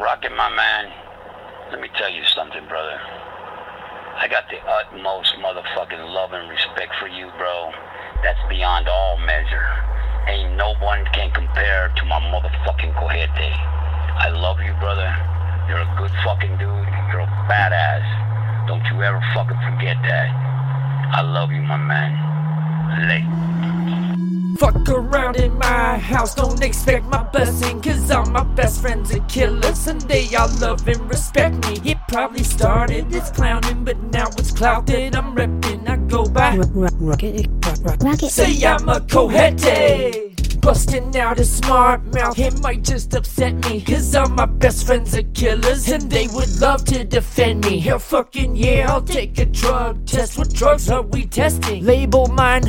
Rocket, my man, let me tell you something, brother. I got the utmost motherfucking love and respect for you, bro. That's beyond all measure. Ain't no one can compare to my motherfucking Cohete. I love you, brother. You're a good fucking dude. You're a badass. Don't you ever fucking forget that. I love you, my man. Fuck around in my house, don't expect my blessing. Cause all my best friends are killers, and they all love and respect me. It probably started as clowning, but now it's clout that I'm repping. I go by. Rocket, rocket. Say I'm a cohete. Busting out a smart mouth, it might just upset me. Cause all my best friends are killers, and they would love to defend me. Hell fucking yeah, I'll take a drug test. What drugs are we testing? Label mine.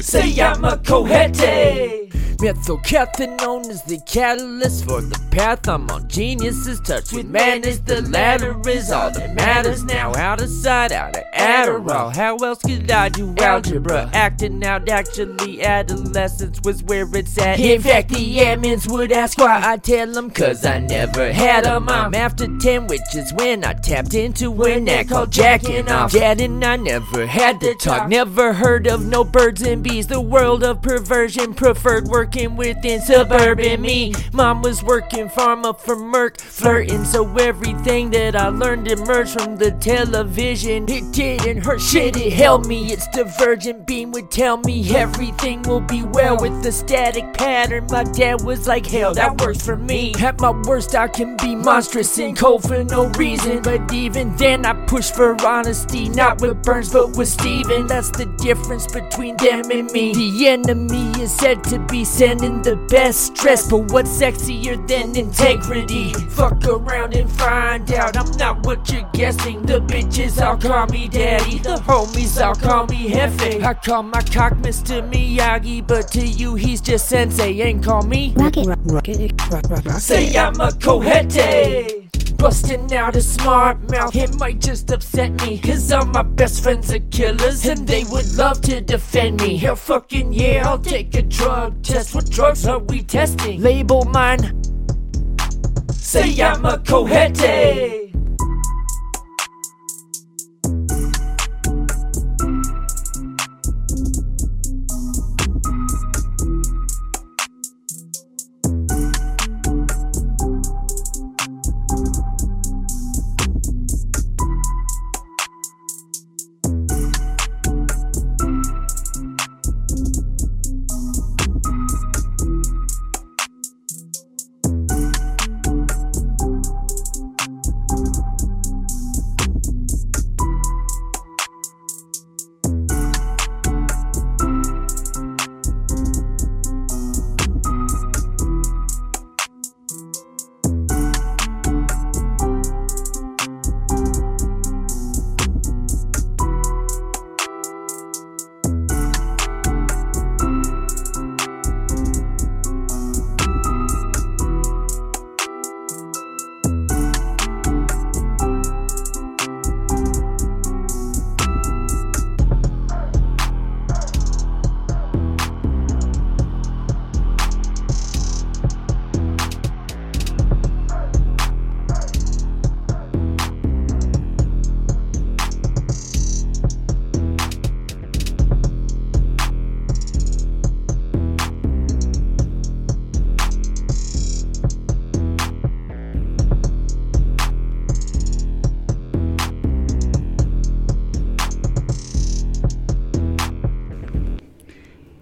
Say I'm a cohete. Methylcathinone is the catalyst for the path I'm on. Genius's touch with madness. The latter is all that matters now. Out of sight, out of Adderall. How else could I do algebra? Acting out, actually, adolescence was where it's at. In fact, the admins would ask why I tell them, cause I never had a mom after 10, which is when I tapped into a knack called jacking off. Dad and I never had to talk, never heard of no birds and bees. The world of perversion preferred working within suburban me. Mom was working pharma for Merck, flirting, so everything that I learned emerged from the television. It didn't hurt shit, it held me. Its divergent beam would tell me everything will be well with the static pattern. My dad was like, hell, that works for me. At my worst, I can be monstrous and cold for no reason. But even then, I push for honesty, not with Burns, but with Steven. That's the difference between them and me. The enemy is said to be sending the best stress, but what's sexier than integrity? Fuck around and find out I'm not what you're guessing. The bitches all call me daddy, the homies all call me Jefe. I call my cock Mr. Miyagi, but to you he's just sensei. Ain't call me. Rocket, rocket, rocket, rocket. Say I'm a cohete. Busting out a smart mouth, it might just upset me. Cause all my best friends are killers, and they would love to defend me. Hell fucking yeah, I'll take a drug test. What drugs are we testing? Label mine. Say I'm a cohete.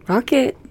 Rocket.